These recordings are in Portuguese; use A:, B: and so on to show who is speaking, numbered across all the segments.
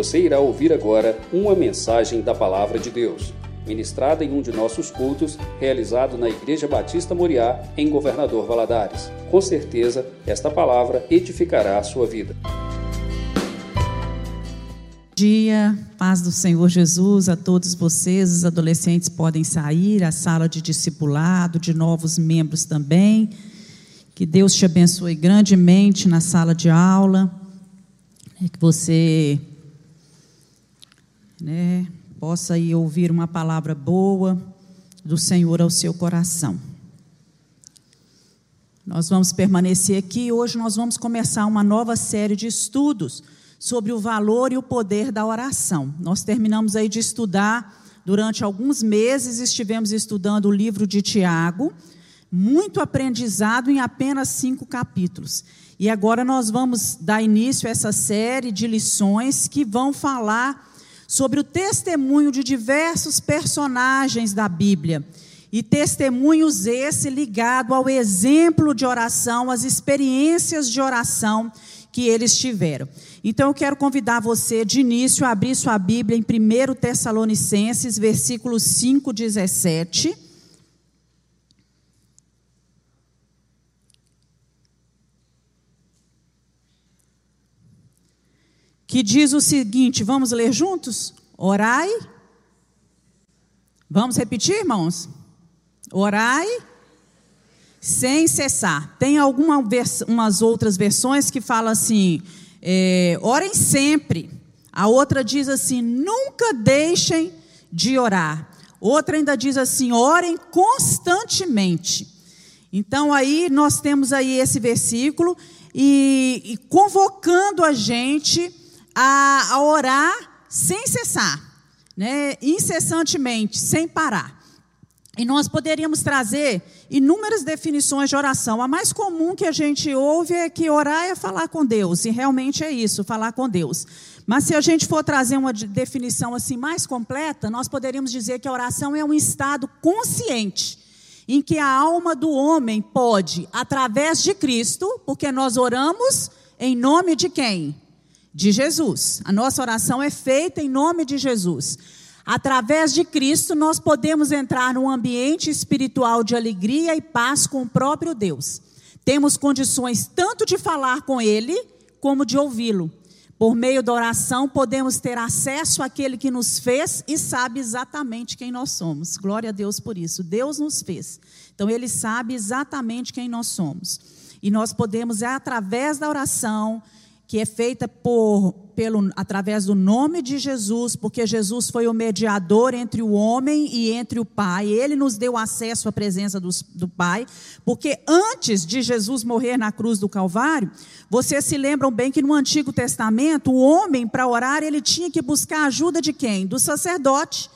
A: Você irá ouvir agora uma mensagem da Palavra de Deus, ministrada em um de nossos cultos, realizado na Igreja Batista Moriá, em Governador Valadares. Com certeza, esta palavra edificará a sua vida.
B: dia, paz do Senhor Jesus a todos vocês. Os adolescentes podem sair, a sala de discipulado, de novos membros também. Que Deus te abençoe grandemente na sala de aula. Que você né, possa ir ouvir uma palavra boa do Senhor ao seu coração. Nós vamos permanecer aqui. Hoje nós vamos começar uma nova série de estudos sobre o valor e o poder da oração. Nós terminamos aí de estudar durante alguns meses, estivemos estudando o livro de Tiago, muito aprendizado em apenas cinco capítulos. E agora nós vamos dar início a essa série de lições que vão falar sobre o testemunho de diversos personagens da Bíblia. E testemunhos esse ligado ao exemplo de oração, às experiências de oração que eles tiveram. Então eu quero convidar você de início a abrir sua Bíblia em 1 Tessalonicenses, versículo 5, 17. Que diz o seguinte: vamos ler juntos? Orai. Vamos repetir, irmãos? Orai sem cessar. Tem algumas outras versões que falam assim: é, orem sempre. A outra diz assim: nunca deixem de orar. Outra ainda diz assim: orem constantemente. Então aí nós temos aí esse versículo e, e convocando a gente a, a orar sem cessar, né? incessantemente, sem parar. E nós poderíamos trazer inúmeras definições de oração. A mais comum que a gente ouve é que orar é falar com Deus, e realmente é isso, falar com Deus. Mas se a gente for trazer uma definição assim mais completa, nós poderíamos dizer que a oração é um estado consciente em que a alma do homem pode, através de Cristo, porque nós oramos em nome de quem? De Jesus. A nossa oração é feita em nome de Jesus Através de Cristo, nós podemos entrar num ambiente espiritual de alegria e paz com o próprio Deus. Temos condições tanto de falar com Ele, como de ouvi-lo. Por meio da oração, podemos ter acesso àquele que nos fez e sabe exatamente quem nós somos. Glória a Deus por isso. Deus nos fez. Então, Ele sabe exatamente quem nós somos. E nós podemos, através da oração, que é feita por, pelo, através do nome de Jesus, porque Jesus foi o mediador entre o homem e entre o Pai. Ele nos deu acesso à presença do, do Pai, porque antes de Jesus morrer na cruz do Calvário, vocês se lembram bem que no Antigo Testamento, o homem, para orar, ele tinha que buscar a ajuda de quem? Do sacerdote.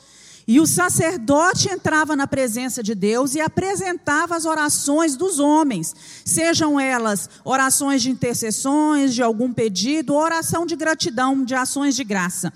B: E o sacerdote entrava na presença de Deus e apresentava as orações dos homens, sejam elas orações de intercessões, de algum pedido, oração de gratidão, de ações de graça.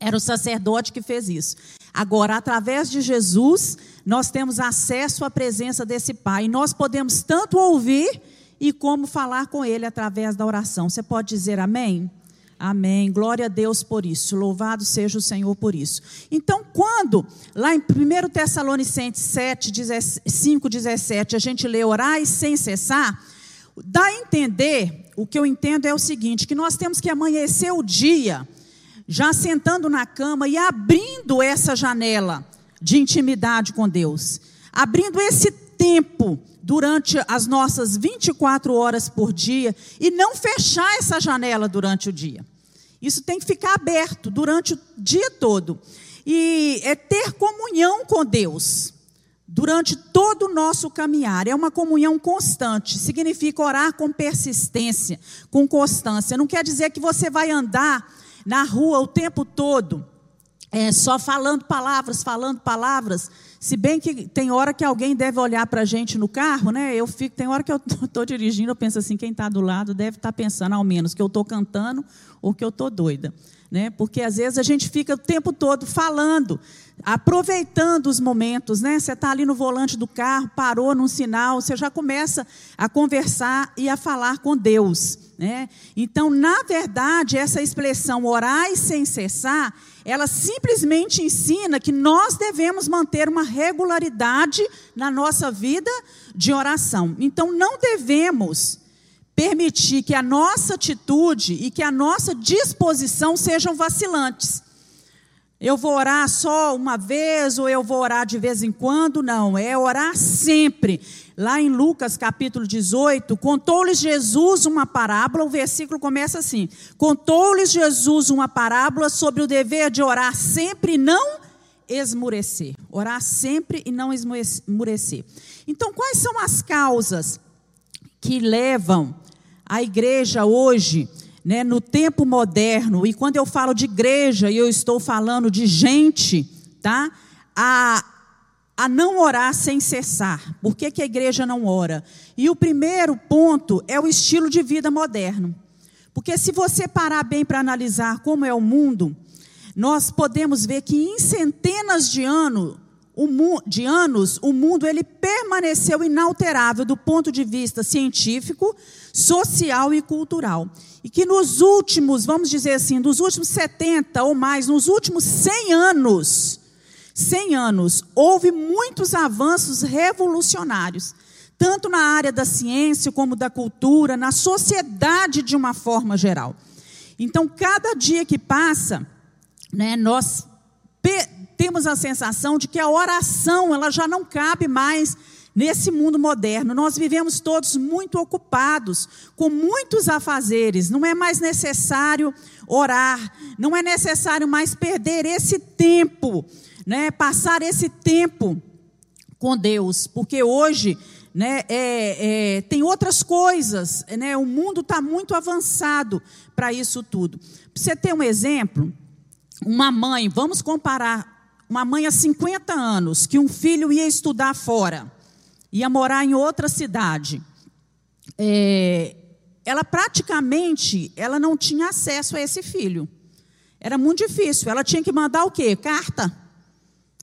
B: Era o sacerdote que fez isso. Agora, através de Jesus, nós temos acesso à presença desse Pai. Nós podemos tanto ouvir e como falar com Ele através da oração. Você pode dizer amém? Amém. Glória a Deus por isso. Louvado seja o Senhor por isso. Então, quando, lá em 1 Tessalonicenses 7, 5, 17, a gente lê orar sem cessar, dá a entender, o que eu entendo é o seguinte: que nós temos que amanhecer o dia, já sentando na cama e abrindo essa janela de intimidade com Deus, abrindo esse tempo durante as nossas 24 horas por dia e não fechar essa janela durante o dia. Isso tem que ficar aberto durante o dia todo. E é ter comunhão com Deus durante todo o nosso caminhar. É uma comunhão constante. Significa orar com persistência, com constância. Não quer dizer que você vai andar na rua o tempo todo, é, só falando palavras, falando palavras, Se bem que tem hora que alguém deve olhar para a gente no carro, né? Eu fico, tem hora que eu estou dirigindo, eu penso assim, quem está do lado deve estar tá pensando ao menos que eu estou cantando ou que eu estou doida. Né? Porque às vezes a gente fica o tempo todo falando, aproveitando os momentos, né? Você está ali no volante do carro, parou num sinal, você já começa a conversar e a falar com Deus, né? Então, na verdade, essa expressão orar sem cessar, ela simplesmente ensina que nós devemos manter uma regularidade na nossa vida de oração. Então, não devemos permitir que a nossa atitude e que a nossa disposição sejam vacilantes. Eu vou orar só uma vez ou eu vou orar de vez em quando? Não, é orar sempre. Lá em Lucas capítulo 18, contou-lhes Jesus uma parábola, o versículo começa assim: Contou-lhes Jesus uma parábola sobre o dever de orar sempre e não esmurecer. Orar sempre e não esmurecer. Então, quais são as causas que levam a igreja hoje, né, no tempo moderno, e quando eu falo de igreja, eu estou falando de gente, tá? A, a não orar sem cessar. Por que, que a igreja não ora? E o primeiro ponto é o estilo de vida moderno. Porque se você parar bem para analisar como é o mundo, nós podemos ver que em centenas de anos, de anos, o mundo ele permaneceu inalterável do ponto de vista científico, social e cultural. E que nos últimos, vamos dizer assim, dos últimos 70 ou mais, nos últimos 100 anos, 100 anos, houve muitos avanços revolucionários, tanto na área da ciência como da cultura, na sociedade de uma forma geral. Então, cada dia que passa, né, nós temos a sensação de que a oração ela já não cabe mais nesse mundo moderno. Nós vivemos todos muito ocupados, com muitos afazeres. Não é mais necessário orar, não é necessário mais perder esse tempo, né? passar esse tempo com Deus, porque hoje né, é, é, tem outras coisas, né, o mundo está muito avançado para isso tudo. Para você ter um exemplo, uma mãe, vamos comparar uma mãe há 50 anos, que um filho ia estudar fora, ia morar em outra cidade. É, ela praticamente ela não tinha acesso a esse filho. Era muito difícil. Ela tinha que mandar o quê? Carta.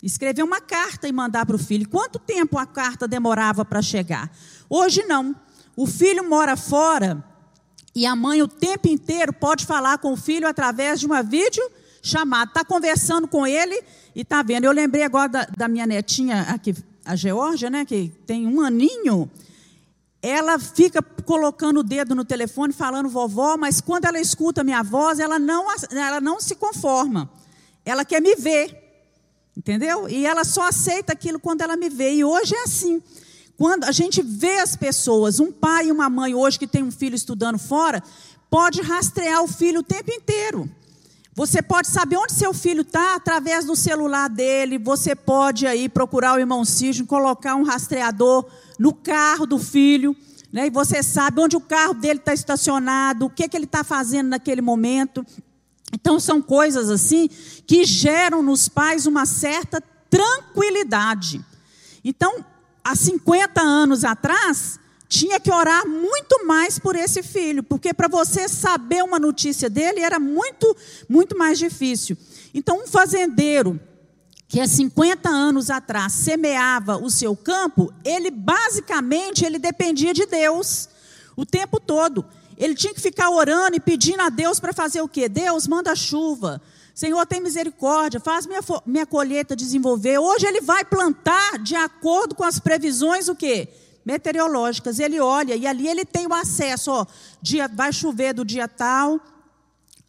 B: Escrever uma carta e mandar para o filho. Quanto tempo a carta demorava para chegar? Hoje não. O filho mora fora e a mãe o tempo inteiro pode falar com o filho através de uma vídeo chamada. Está conversando com ele e está vendo. Eu lembrei agora da, da minha netinha aqui, a Georgia, né, que tem um aninho. Ela fica colocando o dedo no telefone, falando vovó, mas quando ela escuta minha voz, ela não, ela não se conforma. Ela quer me ver. Entendeu? E ela só aceita aquilo quando ela me vê. E hoje é assim. Quando a gente vê as pessoas, um pai e uma mãe hoje que tem um filho estudando fora, pode rastrear o filho o tempo inteiro. Você pode saber onde seu filho está através do celular dele. Você pode aí procurar o irmão Cígio, colocar um rastreador no carro do filho, né? E você sabe onde o carro dele está estacionado, o que, que ele está fazendo naquele momento. Então são coisas assim que geram nos pais uma certa tranquilidade. Então, há 50 anos atrás, tinha que orar muito mais por esse filho, porque para você saber uma notícia dele era muito, muito mais difícil. Então, um fazendeiro que há 50 anos atrás semeava o seu campo, ele basicamente ele dependia de Deus o tempo todo. Ele tinha que ficar orando e pedindo a Deus para fazer o quê? Deus, manda chuva. Senhor, tem misericórdia, faz minha, minha colheita desenvolver. Hoje ele vai plantar de acordo com as previsões o quê? Meteorológicas. Ele olha e ali ele tem o acesso, ó, dia vai chover do dia tal,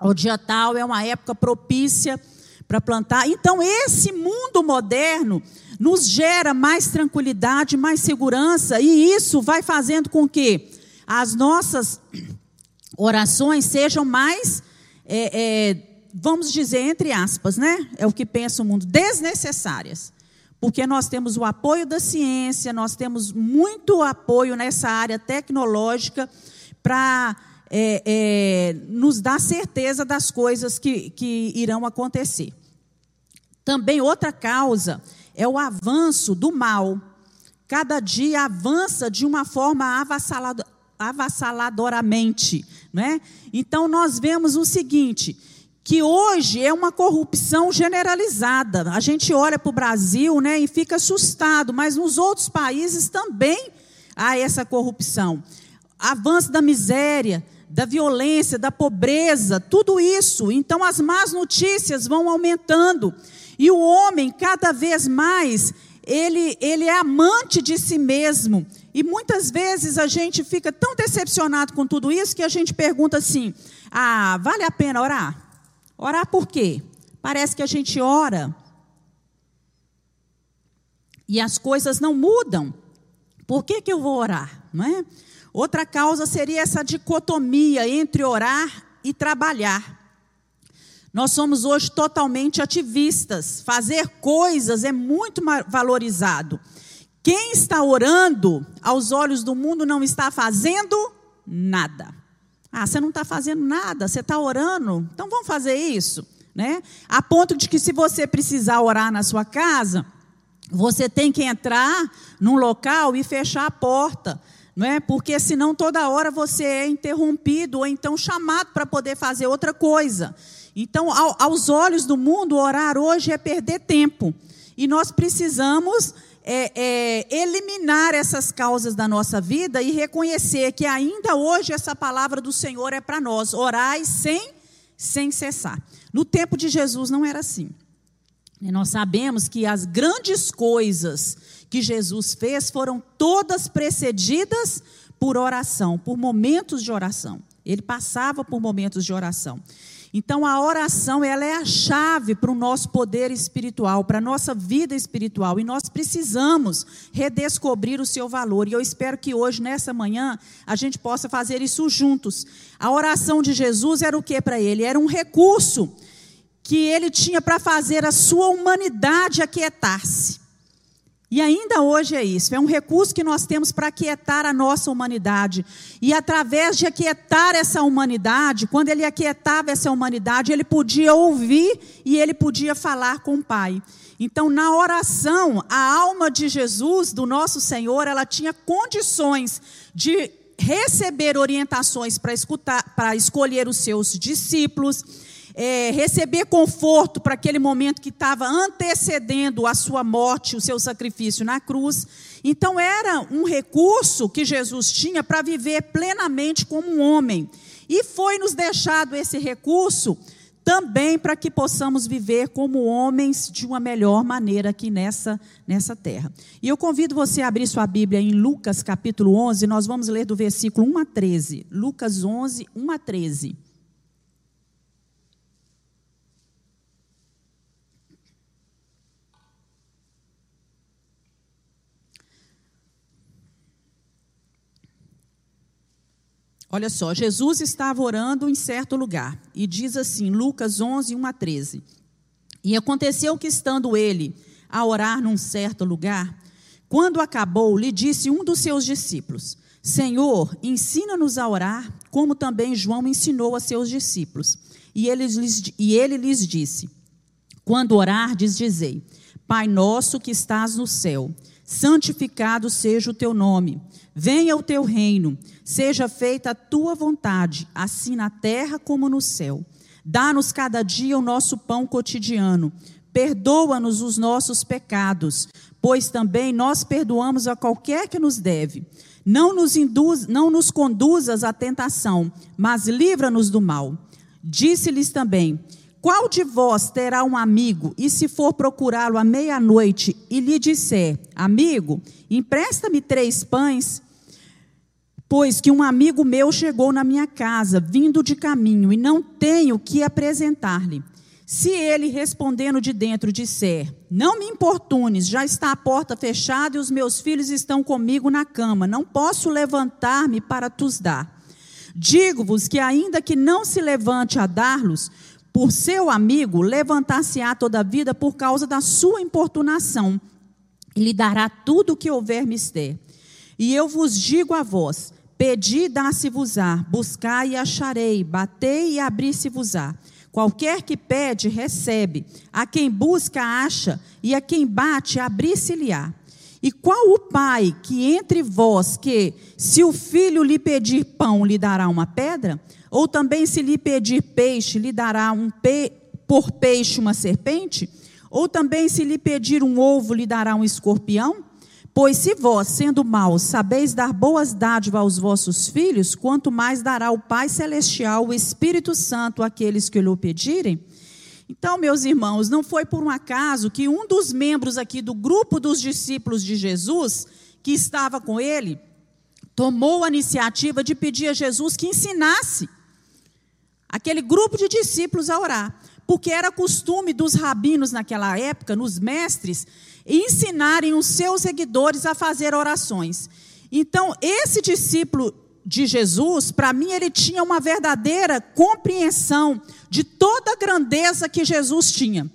B: o dia tal é uma época propícia para plantar. Então esse mundo moderno nos gera mais tranquilidade, mais segurança e isso vai fazendo com que as nossas orações sejam mais, é, é, vamos dizer entre aspas, né? É o que pensa o mundo, desnecessárias porque nós temos o apoio da ciência, nós temos muito apoio nessa área tecnológica para é, é, nos dar certeza das coisas que, que irão acontecer. Também outra causa é o avanço do mal. Cada dia avança de uma forma avassaladoramente. Né? Então, nós vemos o seguinte: que hoje é uma corrupção generalizada. A gente olha para o Brasil né, e fica assustado, mas nos outros países também há essa corrupção. Avanço da miséria, da violência, da pobreza, tudo isso. Então as más notícias vão aumentando. E o homem, cada vez mais, ele, ele é amante de si mesmo. E muitas vezes a gente fica tão decepcionado com tudo isso que a gente pergunta assim: ah, vale a pena orar? Orar por quê? Parece que a gente ora e as coisas não mudam. Por que, que eu vou orar? Não é? Outra causa seria essa dicotomia entre orar e trabalhar. Nós somos hoje totalmente ativistas. Fazer coisas é muito valorizado. Quem está orando, aos olhos do mundo, não está fazendo nada. Ah, você não está fazendo nada, você está orando, então vamos fazer isso. Né? A ponto de que, se você precisar orar na sua casa, você tem que entrar num local e fechar a porta não é? Porque senão toda hora você é interrompido ou então chamado para poder fazer outra coisa. Então, ao, aos olhos do mundo, orar hoje é perder tempo. E nós precisamos é, é, eliminar essas causas da nossa vida e reconhecer que ainda hoje essa palavra do Senhor é para nós. Orai sem, sem cessar. No tempo de Jesus não era assim. Nós sabemos que as grandes coisas que Jesus fez foram todas precedidas por oração, por momentos de oração. Ele passava por momentos de oração. Então a oração, ela é a chave para o nosso poder espiritual, para a nossa vida espiritual, e nós precisamos redescobrir o seu valor. E eu espero que hoje, nessa manhã, a gente possa fazer isso juntos. A oração de Jesus era o que para ele? Era um recurso que ele tinha para fazer a sua humanidade aquietar-se. E ainda hoje é isso, é um recurso que nós temos para aquietar a nossa humanidade. E através de aquietar essa humanidade, quando ele aquietava essa humanidade, ele podia ouvir e ele podia falar com o Pai. Então, na oração, a alma de Jesus, do nosso Senhor, ela tinha condições de receber orientações para escutar, para escolher os seus discípulos é, receber conforto para aquele momento que estava antecedendo a sua morte, o seu sacrifício na cruz. Então, era um recurso que Jesus tinha para viver plenamente como um homem. E foi nos deixado esse recurso também para que possamos viver como homens de uma melhor maneira aqui nessa, nessa terra. E eu convido você a abrir sua Bíblia em Lucas capítulo 11, nós vamos ler do versículo 1 a 13. Lucas 11, 1 a 13. Olha só, Jesus estava orando em certo lugar, e diz assim, Lucas 11, 1 a 13. E aconteceu que, estando ele a orar num certo lugar, quando acabou, lhe disse um dos seus discípulos: Senhor, ensina-nos a orar, como também João ensinou a seus discípulos. E ele lhes, e ele lhes disse: Quando orardes, dizei: Pai nosso que estás no céu, santificado seja o teu nome. Venha o teu reino, seja feita a tua vontade, assim na terra como no céu. Dá-nos cada dia o nosso pão cotidiano. Perdoa-nos os nossos pecados, pois também nós perdoamos a qualquer que nos deve. Não nos, induz, não nos conduzas à tentação, mas livra-nos do mal. Disse-lhes também: Qual de vós terá um amigo, e se for procurá-lo à meia-noite, e lhe disser: Amigo, empresta-me três pães Pois que um amigo meu chegou na minha casa, vindo de caminho, e não tenho que apresentar-lhe. Se ele, respondendo de dentro, disser: Não me importunes, já está a porta fechada e os meus filhos estão comigo na cama, não posso levantar-me para tus dar. Digo-vos que, ainda que não se levante a dar-los, por seu amigo, levantar-se-á toda a vida por causa da sua importunação, e lhe dará tudo o que houver mister. E eu vos digo a vós: Pedi, dá-se-vos-á, buscai e acharei, batei e abri-se-vos-á. Qualquer que pede, recebe. A quem busca, acha. E a quem bate, abrir-se-lhe-á. E qual o pai que entre vós, que, se o filho lhe pedir pão, lhe dará uma pedra? Ou também, se lhe pedir peixe, lhe dará um pe... por peixe uma serpente? Ou também, se lhe pedir um ovo, lhe dará um escorpião? Pois se vós, sendo maus, sabeis dar boas dádivas aos vossos filhos, quanto mais dará o Pai Celestial, o Espírito Santo, àqueles que lhe pedirem? Então, meus irmãos, não foi por um acaso que um dos membros aqui do grupo dos discípulos de Jesus, que estava com ele, tomou a iniciativa de pedir a Jesus que ensinasse aquele grupo de discípulos a orar. Porque era costume dos rabinos naquela época, nos mestres, ensinarem os seus seguidores a fazer orações. Então, esse discípulo de Jesus, para mim, ele tinha uma verdadeira compreensão de toda a grandeza que Jesus tinha.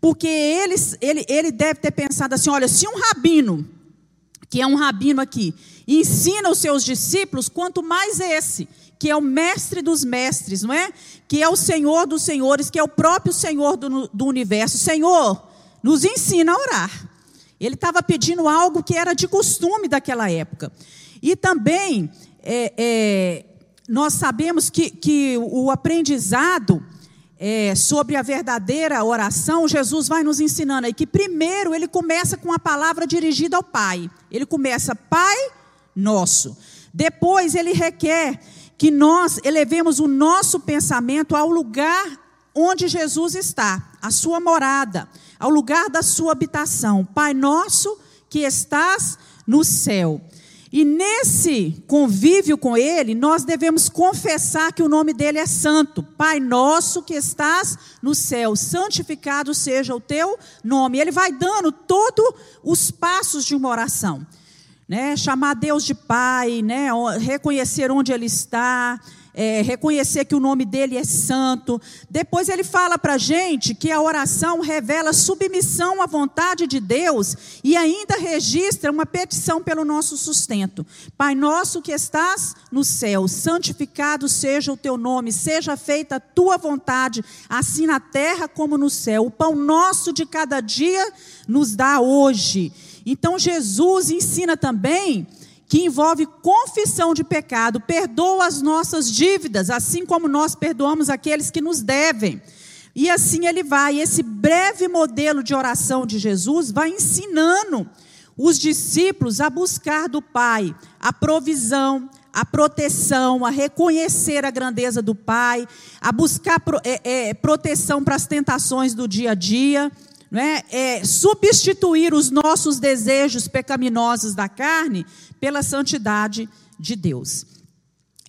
B: Porque ele, ele, ele deve ter pensado assim: olha, se um rabino, que é um rabino aqui, ensina os seus discípulos, quanto mais esse, que é o mestre dos mestres, não é? Que é o Senhor dos senhores, que é o próprio Senhor do, do universo. Senhor, nos ensina a orar. Ele estava pedindo algo que era de costume daquela época. E também é, é, nós sabemos que, que o aprendizado é, sobre a verdadeira oração, Jesus vai nos ensinando aí que primeiro ele começa com a palavra dirigida ao Pai. Ele começa, Pai nosso. Depois ele requer que nós elevemos o nosso pensamento ao lugar onde Jesus está, a sua morada, ao lugar da sua habitação. Pai nosso que estás no céu. E nesse convívio com Ele, nós devemos confessar que o nome dele é Santo. Pai nosso que estás no céu, santificado seja o teu nome. Ele vai dando todos os passos de uma oração. Né? Chamar Deus de Pai, né? reconhecer onde Ele está, é, reconhecer que o nome dele é santo. Depois ele fala para a gente que a oração revela submissão à vontade de Deus e ainda registra uma petição pelo nosso sustento. Pai nosso que estás no céu, santificado seja o teu nome, seja feita a tua vontade, assim na terra como no céu. O pão nosso de cada dia nos dá hoje. Então Jesus ensina também que envolve confissão de pecado, perdoa as nossas dívidas, assim como nós perdoamos aqueles que nos devem. E assim ele vai. Esse breve modelo de oração de Jesus vai ensinando os discípulos a buscar do Pai a provisão, a proteção, a reconhecer a grandeza do Pai, a buscar é, é, proteção para as tentações do dia a dia não é? é substituir os nossos desejos pecaminosos da carne pela santidade de Deus.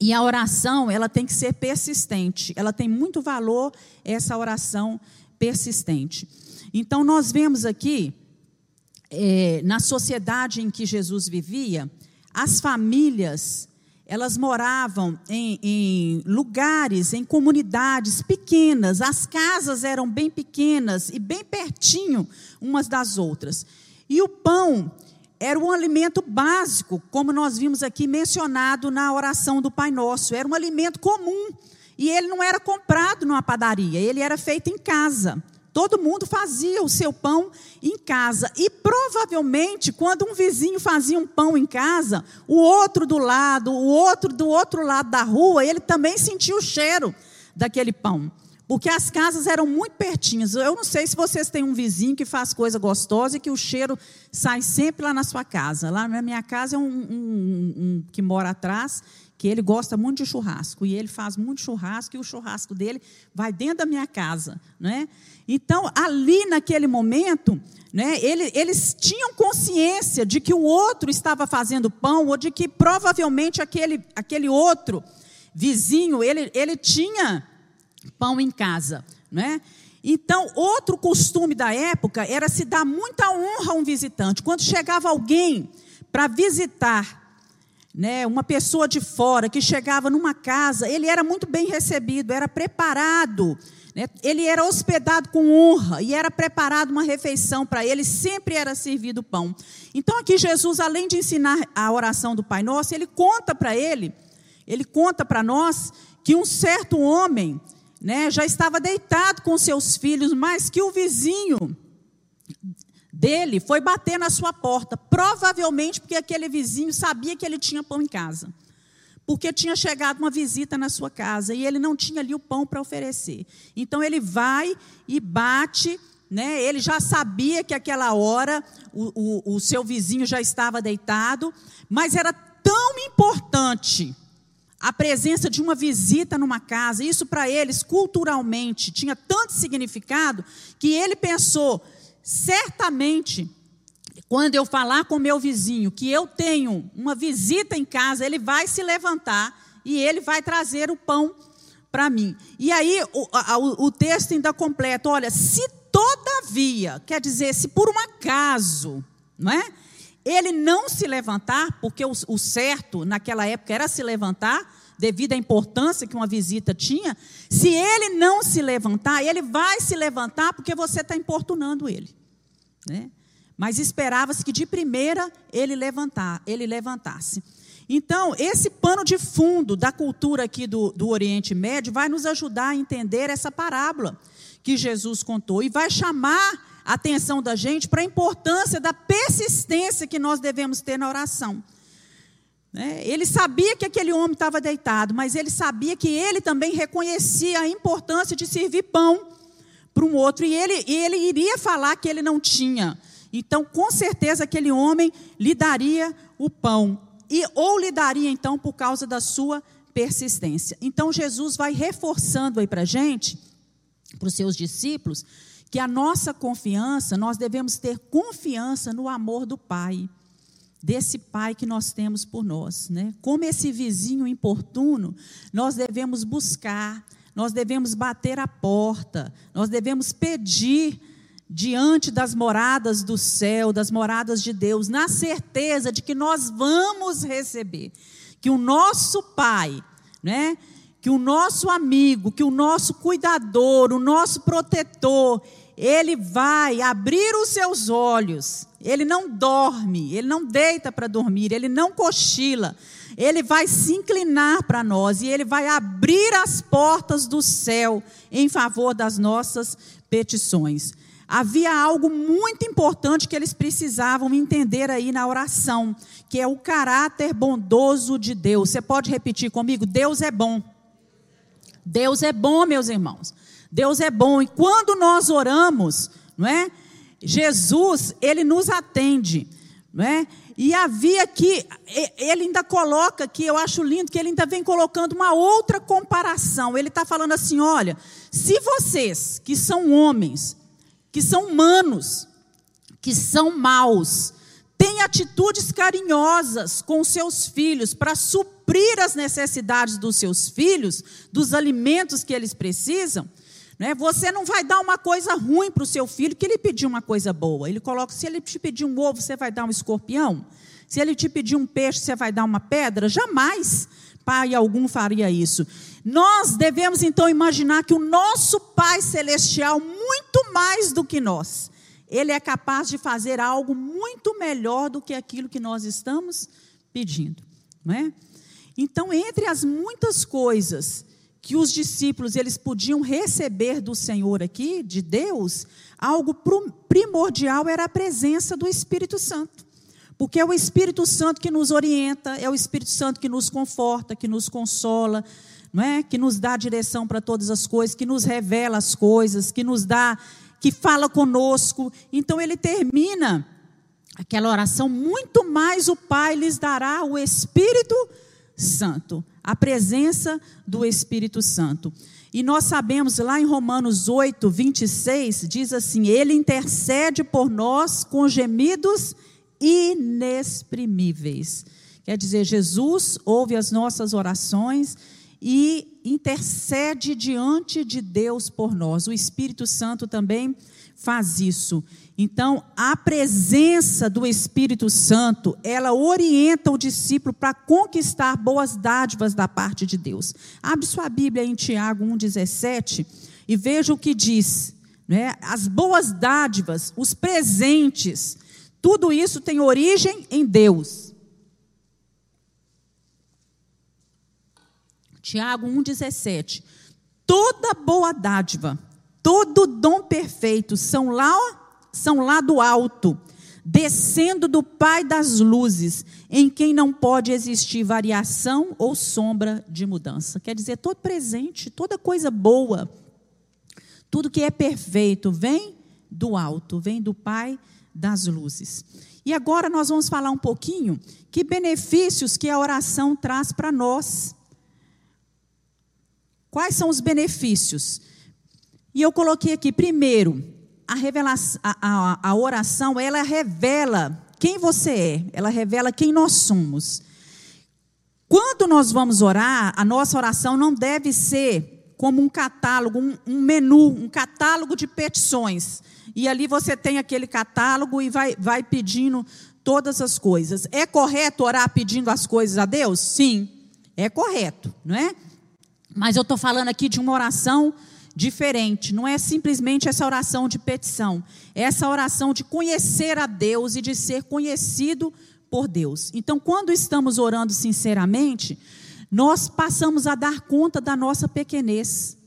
B: E a oração, ela tem que ser persistente. Ela tem muito valor, essa oração persistente. Então, nós vemos aqui, é, na sociedade em que Jesus vivia, as famílias elas moravam em, em, lugares, em comunidades pequenas, as casas eram bem pequenas e bem pertinho umas das outras. E o pão era um alimento básico, como nós vimos aqui mencionado na oração do Pai Nosso, era um alimento comum. E ele não era comprado numa padaria, ele era feito em casa. Todo mundo fazia o seu pão em casa. E provavelmente, quando um vizinho fazia um pão em casa, o outro do lado, o outro do outro lado da rua, ele também sentia o cheiro daquele pão. Porque as casas eram muito pertinhas. Eu não sei se vocês têm um vizinho que faz coisa gostosa e que o cheiro sai sempre lá na sua casa. Lá na minha casa é um, um, um, um que mora atrás, que ele gosta muito de churrasco. E ele faz muito churrasco, e o churrasco dele vai dentro da minha casa. Né? Então, ali naquele momento, né, ele, eles tinham consciência de que o outro estava fazendo pão, ou de que provavelmente aquele, aquele outro vizinho, ele, ele tinha pão em casa, né? Então, outro costume da época era se dar muita honra a um visitante. Quando chegava alguém para visitar, né, uma pessoa de fora que chegava numa casa, ele era muito bem recebido, era preparado né? Ele era hospedado com honra e era preparado uma refeição para ele, sempre era servido pão. Então, aqui Jesus, além de ensinar a oração do Pai Nosso, ele conta para ele, ele conta para nós que um certo homem né, já estava deitado com seus filhos, mas que o vizinho dele foi bater na sua porta, provavelmente porque aquele vizinho sabia que ele tinha pão em casa. Porque tinha chegado uma visita na sua casa e ele não tinha ali o pão para oferecer. Então ele vai e bate, né? Ele já sabia que aquela hora o, o, o seu vizinho já estava deitado, mas era tão importante a presença de uma visita numa casa, isso para eles culturalmente tinha tanto significado que ele pensou: certamente, quando eu falar com meu vizinho que eu tenho uma visita em casa, ele vai se levantar e ele vai trazer o pão para mim. E aí o, o, o texto ainda completa: olha, se todavia, quer dizer, se por um acaso, não é? ele não se levantar, porque o, o, certo naquela época era se levantar, devido à importância que uma visita tinha, se ele não se levantar, ele vai se levantar porque você está importunando ele. Né? Mas esperava-se que de primeira ele levantar, ele levantasse. Então, esse pano de fundo da cultura aqui do, do Oriente Médio vai nos ajudar a entender essa parábola que Jesus contou e vai chamar a atenção da gente para a importância da persistência que nós devemos ter na oração. Né? Ele sabia que aquele homem estava deitado, mas ele sabia que ele também reconhecia a importância de servir pão para um outro, e ele, e ele iria falar que ele não tinha. Então, com certeza, aquele homem lhe daria o pão, e ou lhe daria, então, por causa da sua persistência. Então, Jesus vai reforçando aí para a gente, para os seus discípulos, que a nossa confiança, nós devemos ter confiança no amor do Pai, desse Pai que nós temos por nós. Né? Como esse vizinho importuno, nós devemos buscar, nós devemos bater a porta, nós devemos pedir diante das moradas do céu, das moradas de Deus, na certeza de que nós vamos receber, que o nosso Pai, né? que o nosso amigo, que o nosso cuidador, o nosso protetor, ele vai abrir os seus olhos, ele não dorme, ele não deita para dormir, ele não cochila, ele vai se inclinar para nós e ele vai abrir as portas do céu em favor das nossas petições. Havia algo muito importante que eles precisavam entender aí na oração, que é o caráter bondoso de Deus. Você pode repetir comigo? Deus é bom. Deus é bom, meus irmãos. Deus é bom. E quando nós oramos, não é? Jesus, ele nos atende, não é? E havia aqui, ele ainda coloca aqui, eu acho lindo que ele ainda vem colocando uma outra comparação. Ele está falando assim: olha, se vocês, que são homens, que são humanos, que são maus, têm atitudes carinhosas com seus filhos para suprir as necessidades dos seus filhos, dos alimentos que eles precisam, né? Você não vai dar uma coisa ruim para o seu filho que ele pediu uma coisa boa. Ele coloca: se ele te pedir um ovo, você vai dar um escorpião? Se ele te pedir um peixe, você vai dar uma pedra? Jamais pai algum faria isso. Nós devemos então imaginar que o nosso Pai Celestial, muito mais do que nós, ele é capaz de fazer algo muito melhor do que aquilo que nós estamos pedindo. Não é? Então, entre as muitas coisas que os discípulos eles podiam receber do Senhor aqui, de Deus, algo primordial era a presença do Espírito Santo. Porque é o Espírito Santo que nos orienta, é o Espírito Santo que nos conforta, que nos consola, não é? Que nos dá direção para todas as coisas, que nos revela as coisas, que nos dá, que fala conosco. Então ele termina aquela oração, muito mais o Pai lhes dará o Espírito Santo a presença do Espírito Santo. E nós sabemos lá em Romanos 8, 26, diz assim: Ele intercede por nós com gemidos inexprimíveis. Quer dizer, Jesus ouve as nossas orações e intercede diante de Deus por nós. O Espírito Santo também faz isso. Então, a presença do Espírito Santo, ela orienta o discípulo para conquistar boas dádivas da parte de Deus. Abre sua Bíblia em Tiago 1,17 e veja o que diz. Né? As boas dádivas, os presentes, tudo isso tem origem em Deus. Tiago 1,17. toda boa dádiva, todo dom perfeito são lá, são lá do alto, descendo do Pai das luzes, em quem não pode existir variação ou sombra de mudança. Quer dizer, todo presente, toda coisa boa, tudo que é perfeito, vem do alto, vem do Pai das luzes. E agora nós vamos falar um pouquinho que benefícios que a oração traz para nós. Quais são os benefícios? E eu coloquei aqui, primeiro, a, a, a, a oração, ela revela quem você é, ela revela quem nós somos. Quando nós vamos orar, a nossa oração não deve ser como um catálogo, um, um menu, um catálogo de petições. E ali você tem aquele catálogo e vai, vai pedindo todas as coisas. É correto orar pedindo as coisas a Deus? Sim, é correto, não é? Mas eu estou falando aqui de uma oração diferente. Não é simplesmente essa oração de petição, é essa oração de conhecer a Deus e de ser conhecido por Deus. Então, quando estamos orando sinceramente, nós passamos a dar conta da nossa pequenez,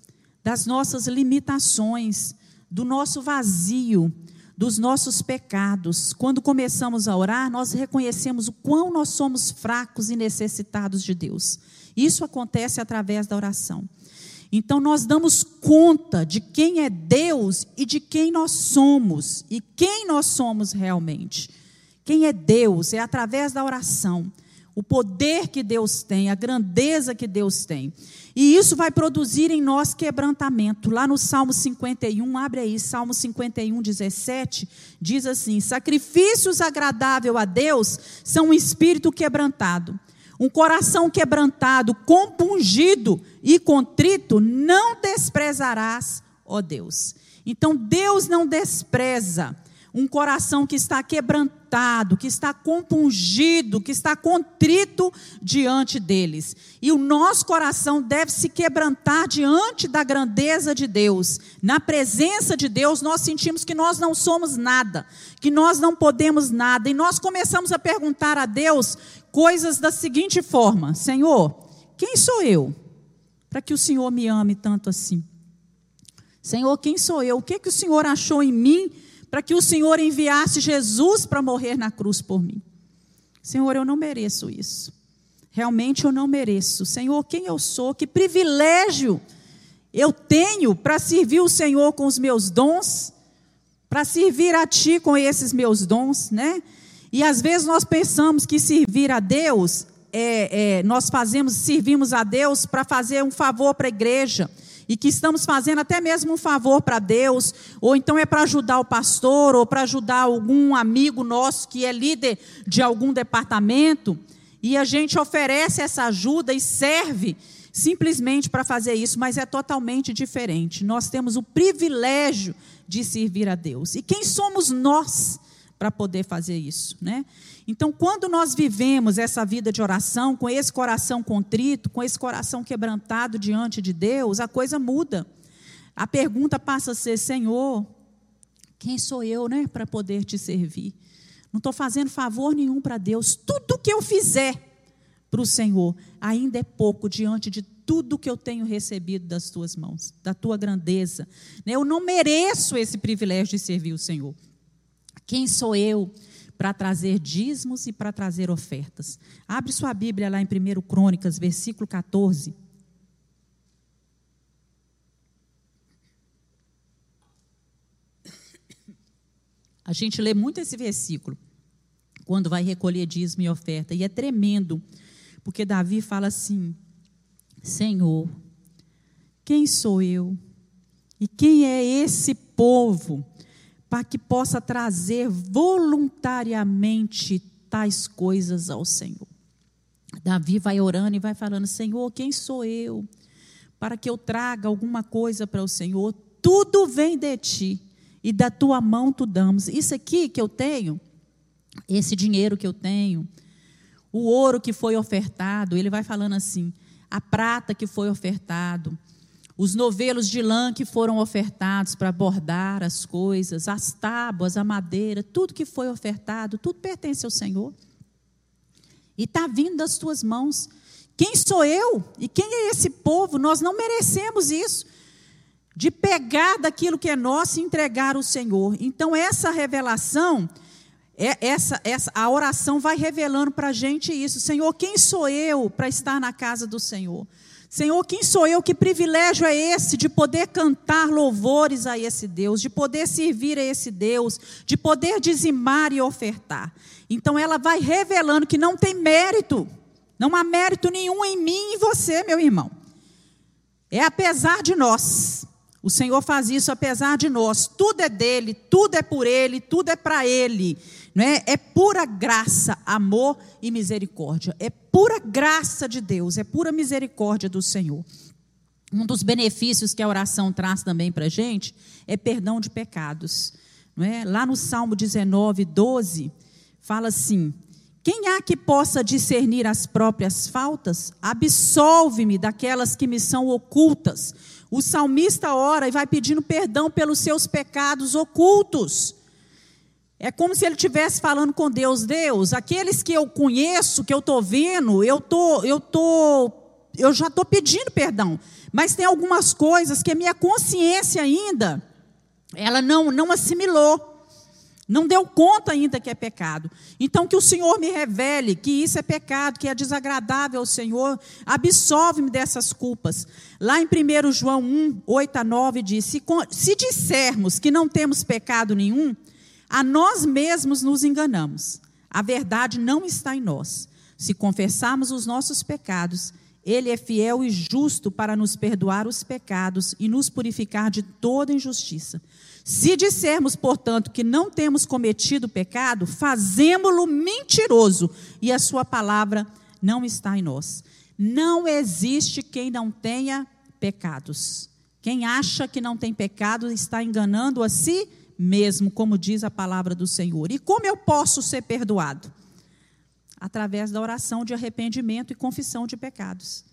B: das nossas limitações, do nosso vazio, dos nossos pecados. Quando começamos a orar, nós reconhecemos o quão nós somos fracos e necessitados de Deus. Isso acontece através da oração. Então nós damos conta de quem é Deus e de quem nós somos e quem nós somos realmente. Quem é Deus é através da oração, o poder que Deus tem, a grandeza que Deus tem. E isso vai produzir em nós quebrantamento. Lá no Salmo 51, abre aí, Salmo 51, 17, diz assim: Sacrifícios agradáveis a Deus são um espírito quebrantado um coração quebrantado, compungido e contrito, não desprezarás, ó Deus. Então Deus não despreza um coração que está quebrantado, que está compungido, que está contrito diante deles. E o nosso coração deve se quebrantar diante da grandeza de Deus. Na presença de Deus, nós sentimos que nós não somos nada, que nós não podemos nada. E nós começamos a perguntar a Deus coisas da seguinte forma: Senhor, quem sou eu para que o Senhor me ame tanto assim? Senhor, quem sou eu? O que, que o Senhor achou em mim? para que o Senhor enviasse Jesus para morrer na cruz por mim. Senhor, eu não mereço isso. Realmente eu não mereço. Senhor, quem eu sou? Que privilégio eu tenho para servir o Senhor com os meus dons, para servir a Ti com esses meus dons, né? E às vezes nós pensamos que servir a Deus é, é nós fazemos, servimos a Deus para fazer um favor para a igreja e que estamos fazendo até mesmo um favor para Deus, ou então é para ajudar o pastor, ou para ajudar algum amigo nosso que é líder de algum departamento, e a gente oferece essa ajuda e serve simplesmente para fazer isso, mas é totalmente diferente. Nós temos o privilégio de servir a Deus. E quem somos nós para poder fazer isso, né? Então, quando nós vivemos essa vida de oração, com esse coração contrito, com esse coração quebrantado diante de Deus, a coisa muda. A pergunta passa a ser: Senhor, quem sou eu, né, para poder te servir? Não estou fazendo favor nenhum para Deus. Tudo que eu fizer para o Senhor ainda é pouco diante de tudo que eu tenho recebido das tuas mãos, da tua grandeza. Eu não mereço esse privilégio de servir o Senhor. Quem sou eu? para trazer dízimos e para trazer ofertas. Abre sua Bíblia lá em 1 Crônicas, versículo 14. A gente lê muito esse versículo quando vai recolher dízimo e oferta, e é tremendo, porque Davi fala assim: Senhor, quem sou eu? E quem é esse povo para que possa trazer voluntariamente tais coisas ao Senhor. Davi vai orando e vai falando: Senhor, quem sou eu para que eu traga alguma coisa para o Senhor? Tudo vem de ti e da tua mão tu damos. Isso aqui que eu tenho, esse dinheiro que eu tenho, o ouro que foi ofertado, ele vai falando assim: a prata que foi ofertado, os novelos de lã que foram ofertados para bordar as coisas, as tábuas, a madeira, tudo que foi ofertado, tudo pertence ao Senhor. E está vindo das tuas mãos. Quem sou eu? E quem é esse povo? Nós não merecemos isso. de pegar daquilo que é nosso e entregar ao Senhor. Então, essa revelação, é, essa, essa, a oração vai revelando para a gente isso. Senhor, quem sou eu para estar na casa do Senhor? Senhor, quem sou eu? Que privilégio é esse de poder cantar louvores a esse Deus, de poder servir a esse Deus, de poder dizimar e ofertar. Então ela vai revelando que não tem mérito, não há mérito nenhum em mim e você, meu irmão. É apesar de nós. O Senhor faz isso apesar de nós. Tudo é dele, tudo é por ele, tudo é para ele. Não é? é pura graça, amor e misericórdia. É pura graça de Deus, é pura misericórdia do Senhor. Um dos benefícios que a oração traz também para a gente é perdão de pecados. Não é? Lá no Salmo 19, 12, fala assim: Quem há que possa discernir as próprias faltas? Absolve-me daquelas que me são ocultas. O salmista ora e vai pedindo perdão pelos seus pecados ocultos. É como se ele estivesse falando com Deus, Deus, aqueles que eu conheço, que eu estou vendo, eu tô, eu tô, eu já estou pedindo perdão. Mas tem algumas coisas que a minha consciência ainda, ela não, não assimilou. Não deu conta ainda que é pecado. Então, que o Senhor me revele que isso é pecado, que é desagradável ao Senhor. Absolve-me dessas culpas. Lá em 1 João 1, 8 a 9 diz: se, se dissermos que não temos pecado nenhum, a nós mesmos nos enganamos. A verdade não está em nós. Se confessarmos os nossos pecados, Ele é fiel e justo para nos perdoar os pecados e nos purificar de toda injustiça. Se dissermos, portanto, que não temos cometido pecado, fazemo-lo mentiroso e a sua palavra não está em nós. Não existe quem não tenha pecados. Quem acha que não tem pecado está enganando a si mesmo, como diz a palavra do Senhor. E como eu posso ser perdoado? Através da oração de arrependimento e confissão de pecados.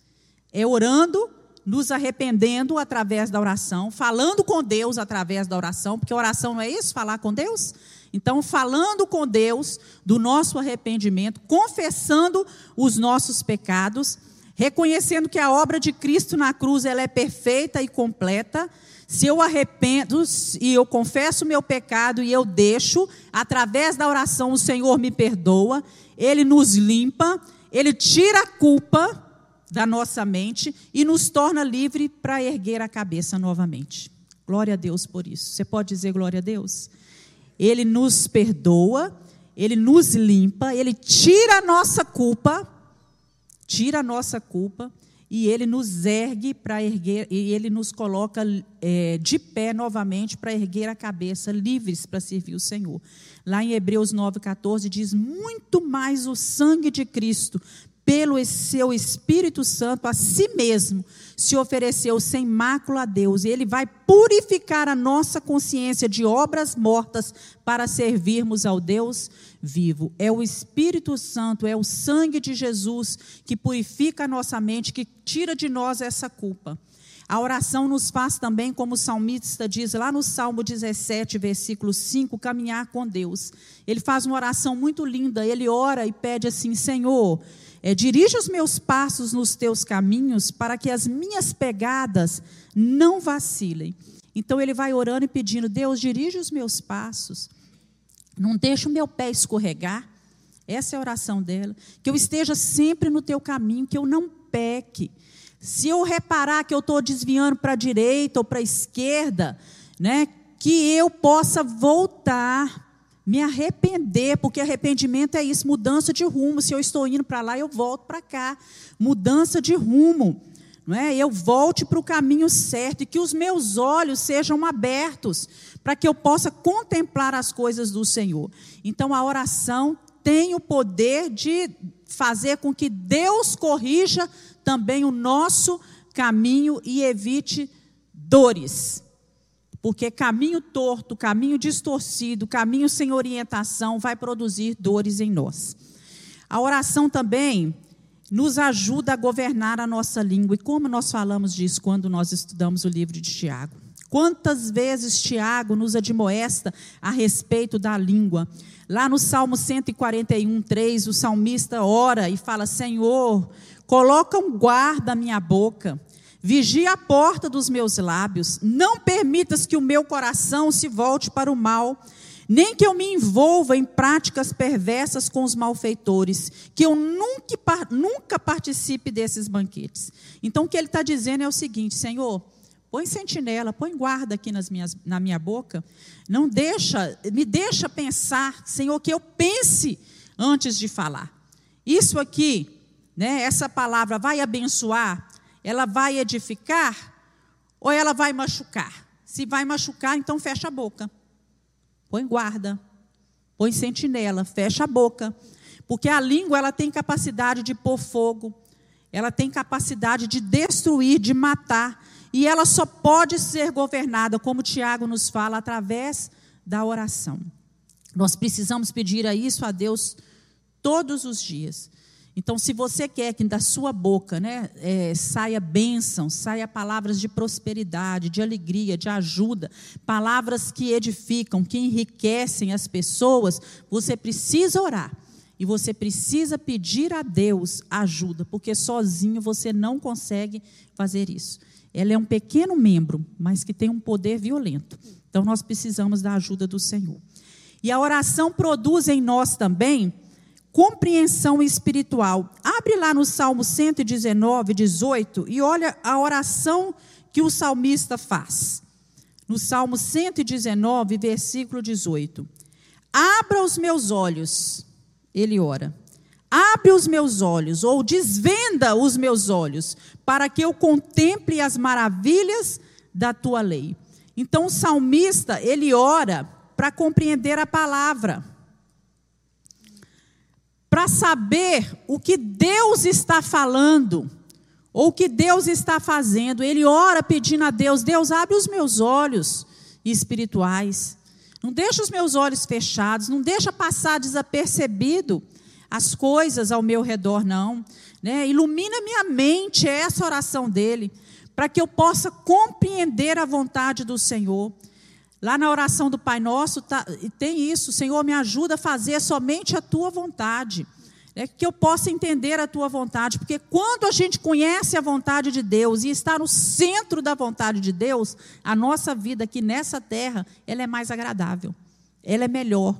B: É orando nos arrependendo através da oração, falando com Deus através da oração, porque oração não é isso? Falar com Deus? Então, falando com Deus do nosso arrependimento, confessando os nossos pecados, reconhecendo que a obra de Cristo na cruz ela é perfeita e completa. Se eu arrependo e eu confesso o meu pecado e eu deixo, através da oração o Senhor me perdoa, Ele nos limpa, Ele tira a culpa da nossa mente e nos torna livre para erguer a cabeça novamente. Glória a Deus por isso. Você pode dizer glória a Deus? Ele nos perdoa, ele nos limpa, ele tira a nossa culpa, tira a nossa culpa e ele nos ergue para erguer, e ele nos coloca é, de pé novamente para erguer a cabeça, livres para servir o Senhor. Lá em Hebreus 9,14 diz: Muito mais o sangue de Cristo pelo seu Espírito Santo, a si mesmo, se ofereceu sem mácula a Deus. E Ele vai purificar a nossa consciência de obras mortas para servirmos ao Deus vivo. É o Espírito Santo, é o sangue de Jesus que purifica a nossa mente, que tira de nós essa culpa. A oração nos faz também, como o salmista diz lá no Salmo 17, versículo 5, caminhar com Deus. Ele faz uma oração muito linda, ele ora e pede assim: Senhor, é, dirige os meus passos nos teus caminhos, para que as minhas pegadas não vacilem. Então ele vai orando e pedindo: Deus, dirige os meus passos, não deixe o meu pé escorregar. Essa é a oração dela. Que eu esteja sempre no teu caminho, que eu não peque. Se eu reparar que eu estou desviando para a direita ou para a esquerda, né, que eu possa voltar me arrepender, porque arrependimento é isso, mudança de rumo. Se eu estou indo para lá, eu volto para cá. Mudança de rumo. Não é? Eu volte para o caminho certo e que os meus olhos sejam abertos para que eu possa contemplar as coisas do Senhor. Então a oração tem o poder de fazer com que Deus corrija também o nosso caminho e evite dores. Porque caminho torto, caminho distorcido, caminho sem orientação vai produzir dores em nós. A oração também nos ajuda a governar a nossa língua. E como nós falamos disso quando nós estudamos o livro de Tiago? Quantas vezes Tiago nos admoesta a respeito da língua? Lá no Salmo 141, 3, o salmista ora e fala: Senhor, coloca um guarda à minha boca Vigia a porta dos meus lábios, não permitas que o meu coração se volte para o mal, nem que eu me envolva em práticas perversas com os malfeitores, que eu nunca, nunca participe desses banquetes. Então, o que ele está dizendo é o seguinte: Senhor, põe sentinela, põe guarda aqui nas minhas, na minha boca, não deixa, me deixa pensar, Senhor, que eu pense antes de falar. Isso aqui, né, essa palavra vai abençoar ela vai edificar ou ela vai machucar? Se vai machucar, então fecha a boca. Põe guarda. Põe sentinela, fecha a boca. Porque a língua ela tem capacidade de pôr fogo, ela tem capacidade de destruir, de matar, e ela só pode ser governada, como Tiago nos fala, através da oração. Nós precisamos pedir a isso a Deus todos os dias. Então, se você quer que da sua boca né, é, saia bênção, saia palavras de prosperidade, de alegria, de ajuda, palavras que edificam, que enriquecem as pessoas, você precisa orar. E você precisa pedir a Deus ajuda, porque sozinho você não consegue fazer isso. Ela é um pequeno membro, mas que tem um poder violento. Então, nós precisamos da ajuda do Senhor. E a oração produz em nós também compreensão espiritual. Abre lá no Salmo 119, 18 e olha a oração que o salmista faz. No Salmo 119, versículo 18. Abra os meus olhos, ele ora. Abre os meus olhos, ou desvenda os meus olhos, para que eu contemple as maravilhas da tua lei. Então o salmista, ele ora para compreender a palavra para saber o que Deus está falando, ou o que Deus está fazendo. Ele ora pedindo a Deus: Deus, abre os meus olhos espirituais. Não deixa os meus olhos fechados, não deixa passar desapercebido as coisas ao meu redor, não. Né? Ilumina minha mente, é essa oração dele, para que eu possa compreender a vontade do Senhor. Lá na oração do Pai Nosso tá, tem isso, Senhor, me ajuda a fazer somente a tua vontade. É que eu possa entender a tua vontade, porque quando a gente conhece a vontade de Deus e está no centro da vontade de Deus, a nossa vida aqui nessa terra, ela é mais agradável, ela é melhor,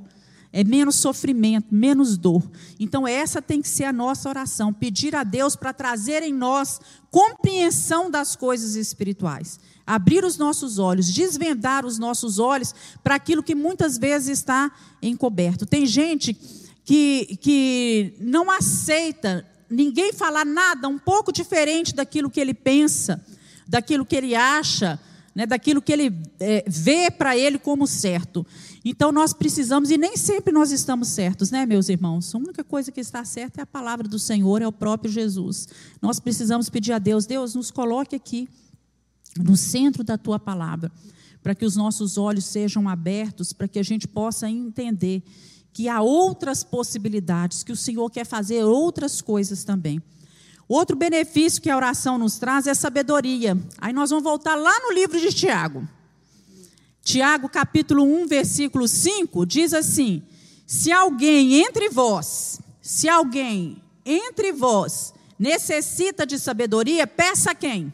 B: é menos sofrimento, menos dor. Então, essa tem que ser a nossa oração: pedir a Deus para trazer em nós compreensão das coisas espirituais abrir os nossos olhos, desvendar os nossos olhos para aquilo que muitas vezes está encoberto. Tem gente que, que não aceita ninguém falar nada um pouco diferente daquilo que ele pensa, daquilo que ele acha, né, daquilo que ele é, vê para ele como certo. Então nós precisamos, e nem sempre nós estamos certos, né, meus irmãos? A única coisa que está certa é a palavra do Senhor, é o próprio Jesus. Nós precisamos pedir a Deus, Deus, nos coloque aqui no centro da tua palavra, para que os nossos olhos sejam abertos, para que a gente possa entender que há outras possibilidades, que o Senhor quer fazer outras coisas também. Outro benefício que a oração nos traz é sabedoria. Aí nós vamos voltar lá no livro de Tiago. Tiago, capítulo 1, versículo 5, diz assim: Se alguém entre vós, se alguém entre vós necessita de sabedoria, peça a quem?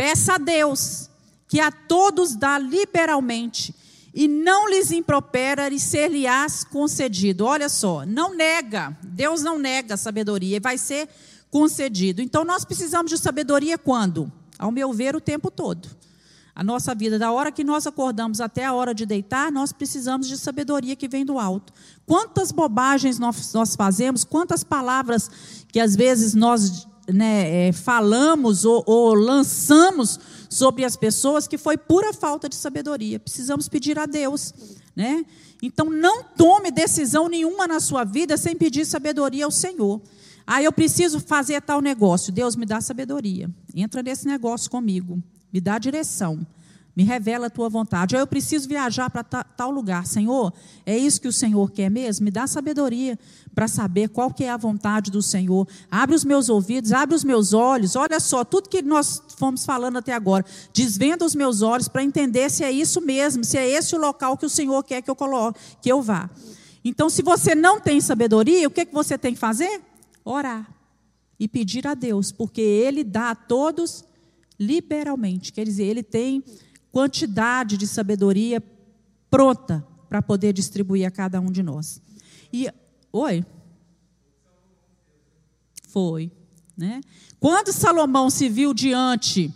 B: Peça a Deus, que a todos dá liberalmente, e não lhes impropera e ser-lhe-ás concedido. Olha só, não nega, Deus não nega a sabedoria, vai ser concedido. Então nós precisamos de sabedoria quando? Ao meu ver, o tempo todo. A nossa vida, da hora que nós acordamos até a hora de deitar, nós precisamos de sabedoria que vem do alto. Quantas bobagens nós, nós fazemos, quantas palavras que às vezes nós né, é, falamos ou, ou lançamos sobre as pessoas que foi pura falta de sabedoria. Precisamos pedir a Deus, né? Então não tome decisão nenhuma na sua vida sem pedir sabedoria ao Senhor. Ah, eu preciso fazer tal negócio. Deus me dá sabedoria. Entra nesse negócio comigo. Me dá direção. Me revela a tua vontade. Eu preciso viajar para tal lugar. Senhor, é isso que o Senhor quer mesmo? Me dá sabedoria para saber qual que é a vontade do Senhor. Abre os meus ouvidos, abre os meus olhos. Olha só, tudo que nós fomos falando até agora. Desvenda os meus olhos para entender se é isso mesmo, se é esse o local que o Senhor quer que eu coloque, que eu vá. Então, se você não tem sabedoria, o que, que você tem que fazer? Orar. e pedir a Deus, porque Ele dá a todos liberalmente. Quer dizer, Ele tem quantidade de sabedoria pronta para poder distribuir a cada um de nós. E oi, foi, né? Quando Salomão se viu diante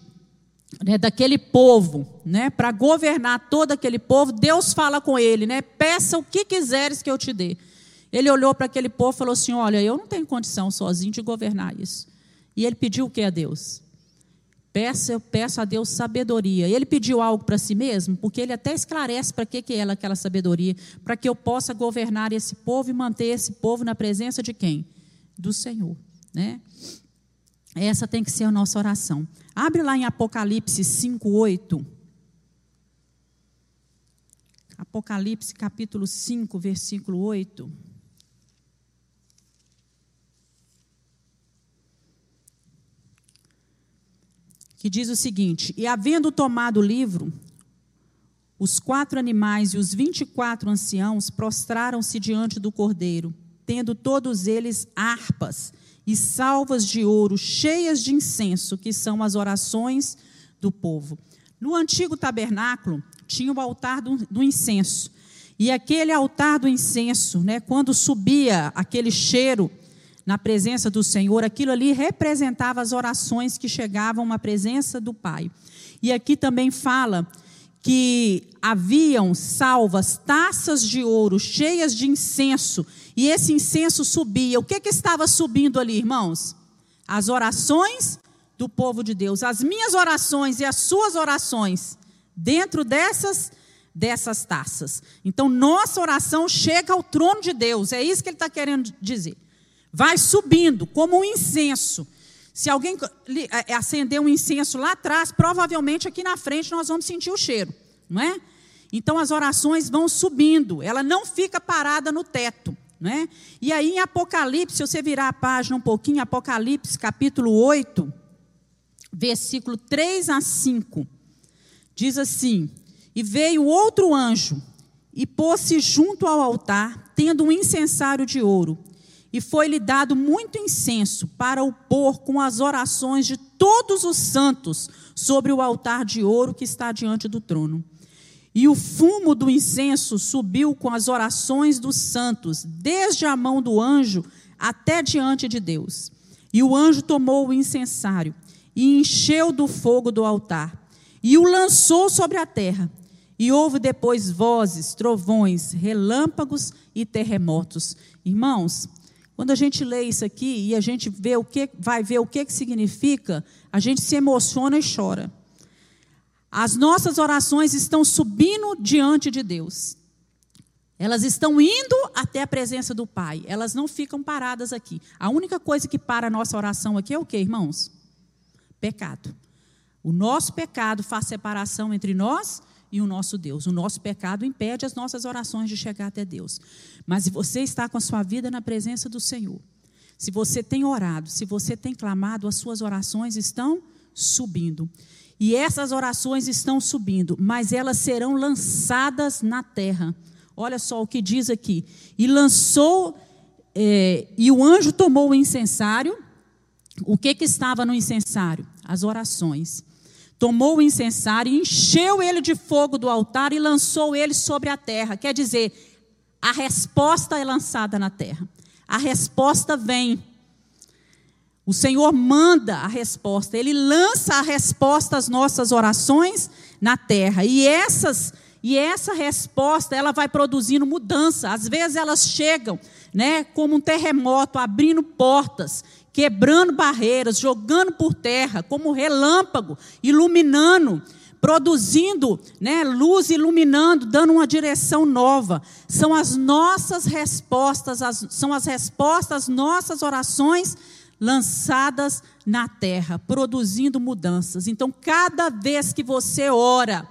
B: né, daquele povo, né, para governar todo aquele povo, Deus fala com ele, né? Peça o que quiseres que eu te dê. Ele olhou para aquele povo e falou assim: Olha, eu não tenho condição sozinho de governar isso. E ele pediu o que a Deus? Peça, eu peço a Deus sabedoria. Ele pediu algo para si mesmo, porque ele até esclarece para que, que é aquela sabedoria, para que eu possa governar esse povo e manter esse povo na presença de quem? Do Senhor. Né? Essa tem que ser a nossa oração. Abre lá em Apocalipse 5, 8. Apocalipse capítulo 5, versículo 8. Que diz o seguinte: E havendo tomado o livro, os quatro animais e os vinte e quatro anciãos prostraram-se diante do cordeiro, tendo todos eles harpas e salvas de ouro cheias de incenso, que são as orações do povo. No antigo tabernáculo tinha o altar do, do incenso. E aquele altar do incenso, né, quando subia aquele cheiro na presença do Senhor, aquilo ali representava as orações que chegavam à presença do Pai. E aqui também fala que haviam salvas taças de ouro cheias de incenso, e esse incenso subia. O que, que estava subindo ali, irmãos? As orações do povo de Deus, as minhas orações e as suas orações, dentro dessas dessas taças. Então, nossa oração chega ao trono de Deus, é isso que ele está querendo dizer vai subindo como um incenso. Se alguém acender um incenso lá atrás, provavelmente aqui na frente nós vamos sentir o cheiro, não é? Então as orações vão subindo, ela não fica parada no teto, não é? E aí em Apocalipse, se você virar a página um pouquinho, Apocalipse capítulo 8, versículo 3 a 5, diz assim: E veio outro anjo e pôs-se junto ao altar, tendo um incensário de ouro e foi-lhe dado muito incenso para o pôr com as orações de todos os santos sobre o altar de ouro que está diante do trono. E o fumo do incenso subiu com as orações dos santos, desde a mão do anjo até diante de Deus. E o anjo tomou o incensário e encheu do fogo do altar e o lançou sobre a terra. E houve depois vozes, trovões, relâmpagos e terremotos. Irmãos, quando a gente lê isso aqui e a gente vê o que, vai ver o que, que significa, a gente se emociona e chora. As nossas orações estão subindo diante de Deus. Elas estão indo até a presença do Pai. Elas não ficam paradas aqui. A única coisa que para a nossa oração aqui é o que, irmãos? Pecado. O nosso pecado faz separação entre nós e o nosso Deus. O nosso pecado impede as nossas orações de chegar até Deus. Mas se você está com a sua vida na presença do Senhor, se você tem orado, se você tem clamado, as suas orações estão subindo. E essas orações estão subindo, mas elas serão lançadas na terra. Olha só o que diz aqui. E lançou, é, e o anjo tomou o incensário. O que, que estava no incensário? As orações tomou o incensário, encheu ele de fogo do altar e lançou ele sobre a terra. Quer dizer, a resposta é lançada na terra. A resposta vem. O Senhor manda a resposta, Ele lança a resposta às nossas orações na terra. E essas e essa resposta, ela vai produzindo mudança. Às vezes elas chegam, né, como um terremoto, abrindo portas quebrando barreiras, jogando por terra, como relâmpago, iluminando, produzindo né, luz, iluminando, dando uma direção nova. São as nossas respostas, as, são as respostas nossas orações lançadas na terra, produzindo mudanças. Então, cada vez que você ora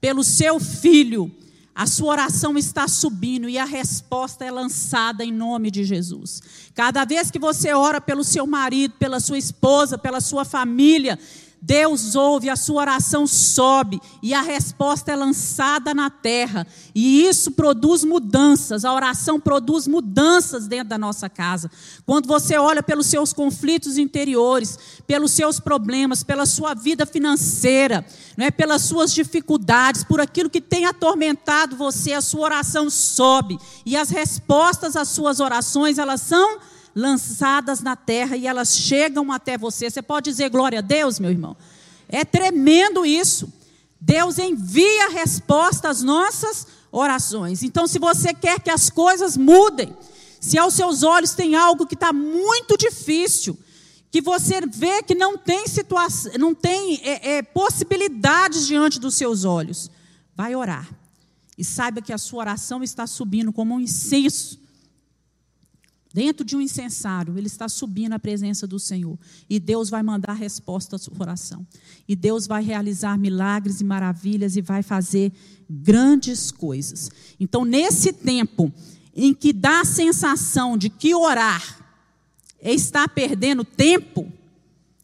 B: pelo seu filho, a sua oração está subindo e a resposta é lançada em nome de Jesus. Cada vez que você ora pelo seu marido, pela sua esposa, pela sua família, Deus ouve, a sua oração sobe e a resposta é lançada na terra. E isso produz mudanças, a oração produz mudanças dentro da nossa casa. Quando você olha pelos seus conflitos interiores, pelos seus problemas, pela sua vida financeira, não é, pelas suas dificuldades, por aquilo que tem atormentado você, a sua oração sobe e as respostas às suas orações, elas são lançadas na terra e elas chegam até você. Você pode dizer glória a Deus, meu irmão? É tremendo isso. Deus envia resposta às nossas orações. Então, se você quer que as coisas mudem, se aos seus olhos tem algo que está muito difícil, que você vê que não tem situação, não tem é, é, possibilidades diante dos seus olhos, vai orar. E saiba que a sua oração está subindo como um incenso dentro de um incensário, ele está subindo à presença do Senhor. E Deus vai mandar resposta à sua oração. E Deus vai realizar milagres e maravilhas e vai fazer grandes coisas. Então, nesse tempo em que dá a sensação de que orar é estar perdendo tempo,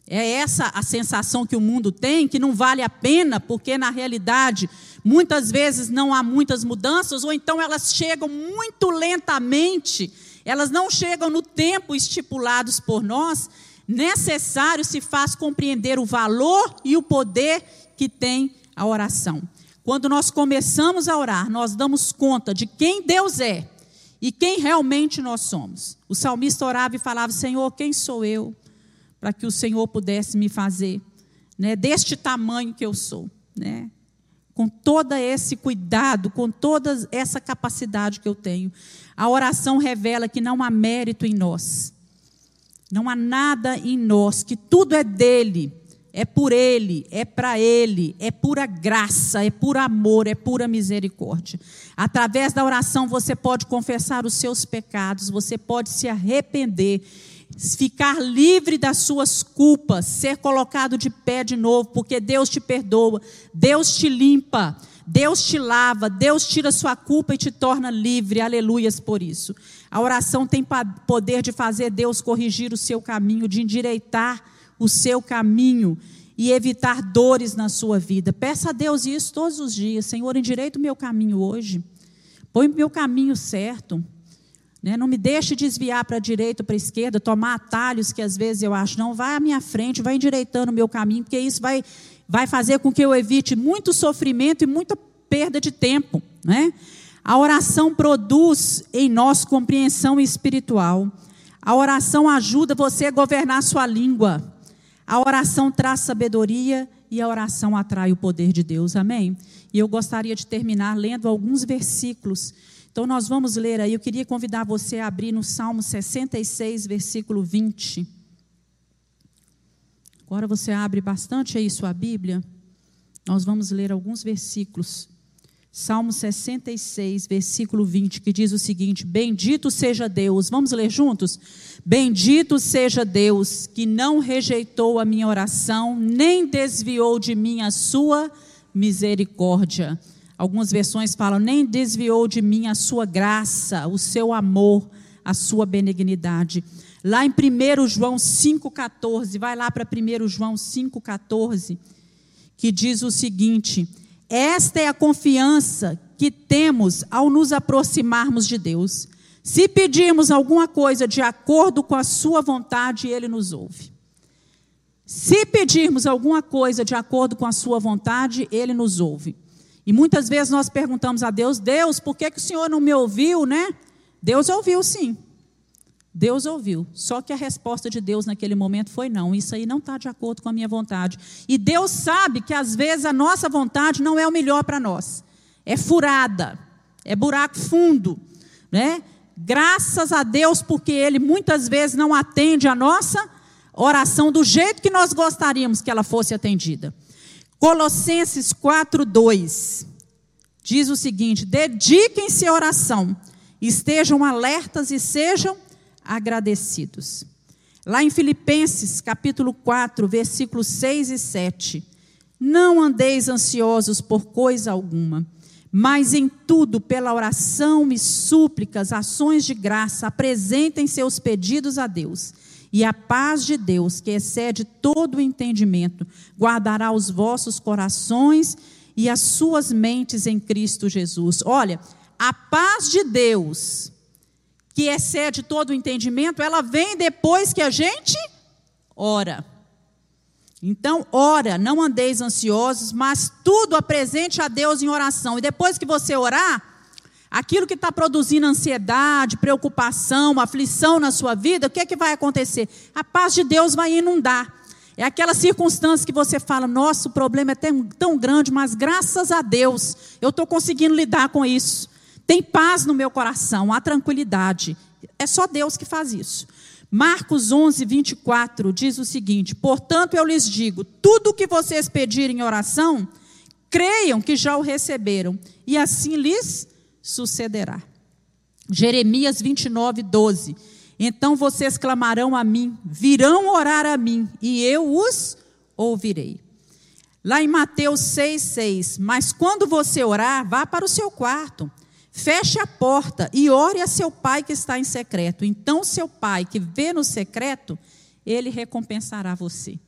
B: é essa a sensação que o mundo tem, que não vale a pena, porque na realidade muitas vezes não há muitas mudanças, ou então elas chegam muito lentamente elas não chegam no tempo estipulados por nós, necessário se faz compreender o valor e o poder que tem a oração. Quando nós começamos a orar, nós damos conta de quem Deus é e quem realmente nós somos. O salmista orava e falava: Senhor, quem sou eu para que o Senhor pudesse me fazer né, deste tamanho que eu sou? Né? com todo esse cuidado, com toda essa capacidade que eu tenho. A oração revela que não há mérito em nós, não há nada em nós, que tudo é dele, é por ele, é para ele, é pura graça, é por amor, é pura misericórdia. Através da oração você pode confessar os seus pecados, você pode se arrepender ficar livre das suas culpas, ser colocado de pé de novo, porque Deus te perdoa, Deus te limpa, Deus te lava, Deus tira sua culpa e te torna livre. Aleluias por isso. A oração tem poder de fazer Deus corrigir o seu caminho, de endireitar o seu caminho e evitar dores na sua vida. Peça a Deus isso todos os dias. Senhor, endireita o meu caminho hoje. Põe o meu caminho certo. Né? Não me deixe desviar para a direita ou para a esquerda, tomar atalhos que às vezes eu acho. Não, vai à minha frente, vai endireitando o meu caminho, porque isso vai, vai fazer com que eu evite muito sofrimento e muita perda de tempo. Né? A oração produz em nós compreensão espiritual. A oração ajuda você a governar sua língua. A oração traz sabedoria e a oração atrai o poder de Deus. Amém? E eu gostaria de terminar lendo alguns versículos então nós vamos ler aí, eu queria convidar você a abrir no Salmo 66, versículo 20. Agora você abre bastante aí sua Bíblia. Nós vamos ler alguns versículos. Salmo 66, versículo 20, que diz o seguinte: Bendito seja Deus. Vamos ler juntos? Bendito seja Deus, que não rejeitou a minha oração, nem desviou de mim a sua misericórdia. Algumas versões falam: nem desviou de mim a sua graça, o seu amor, a sua benignidade. Lá em 1 João 5,14, vai lá para 1 João 5,14, que diz o seguinte: Esta é a confiança que temos ao nos aproximarmos de Deus. Se pedirmos alguma coisa de acordo com a Sua vontade, Ele nos ouve. Se pedirmos alguma coisa de acordo com a Sua vontade, Ele nos ouve. E muitas vezes nós perguntamos a Deus: Deus, por que, que o Senhor não me ouviu, né? Deus ouviu sim. Deus ouviu. Só que a resposta de Deus naquele momento foi não. Isso aí não está de acordo com a minha vontade. E Deus sabe que às vezes a nossa vontade não é o melhor para nós. É furada, é buraco fundo, né? Graças a Deus, porque Ele muitas vezes não atende a nossa oração do jeito que nós gostaríamos que ela fosse atendida. Colossenses 4:2 diz o seguinte: dediquem-se à oração, estejam alertas e sejam agradecidos. Lá em Filipenses, capítulo 4, versículos 6 e 7. Não andeis ansiosos por coisa alguma, mas em tudo, pela oração e súplicas, ações de graça, apresentem seus pedidos a Deus E a paz de Deus, que excede todo o entendimento, guardará os vossos corações e as suas mentes em Cristo Jesus. Olha, a paz de Deus, que excede todo o entendimento, ela vem depois que a gente ora. Então, ora, não andeis ansiosos, mas tudo apresente a Deus em oração. E depois que você orar, aquilo que está produzindo ansiedade, preocupação, aflição na sua vida, o que é que vai acontecer? A paz de Deus vai inundar. É aquela circunstância que você fala, nosso problema é tão, tão grande, mas graças a Deus eu estou conseguindo lidar com isso. Tem paz no meu coração, há tranquilidade. É só Deus que faz isso. Marcos 11, 24 diz o seguinte: Portanto, eu lhes digo: tudo o que vocês pedirem em oração, creiam que já o receberam, e assim lhes sucederá. Jeremias 29, 12. Então vocês clamarão a mim, virão orar a mim, e eu os ouvirei. Lá em Mateus 6, 6. Mas quando você orar, vá para o seu quarto Feche a porta e ore a seu pai que está em secreto. Então, seu pai que vê no secreto, ele recompensará você.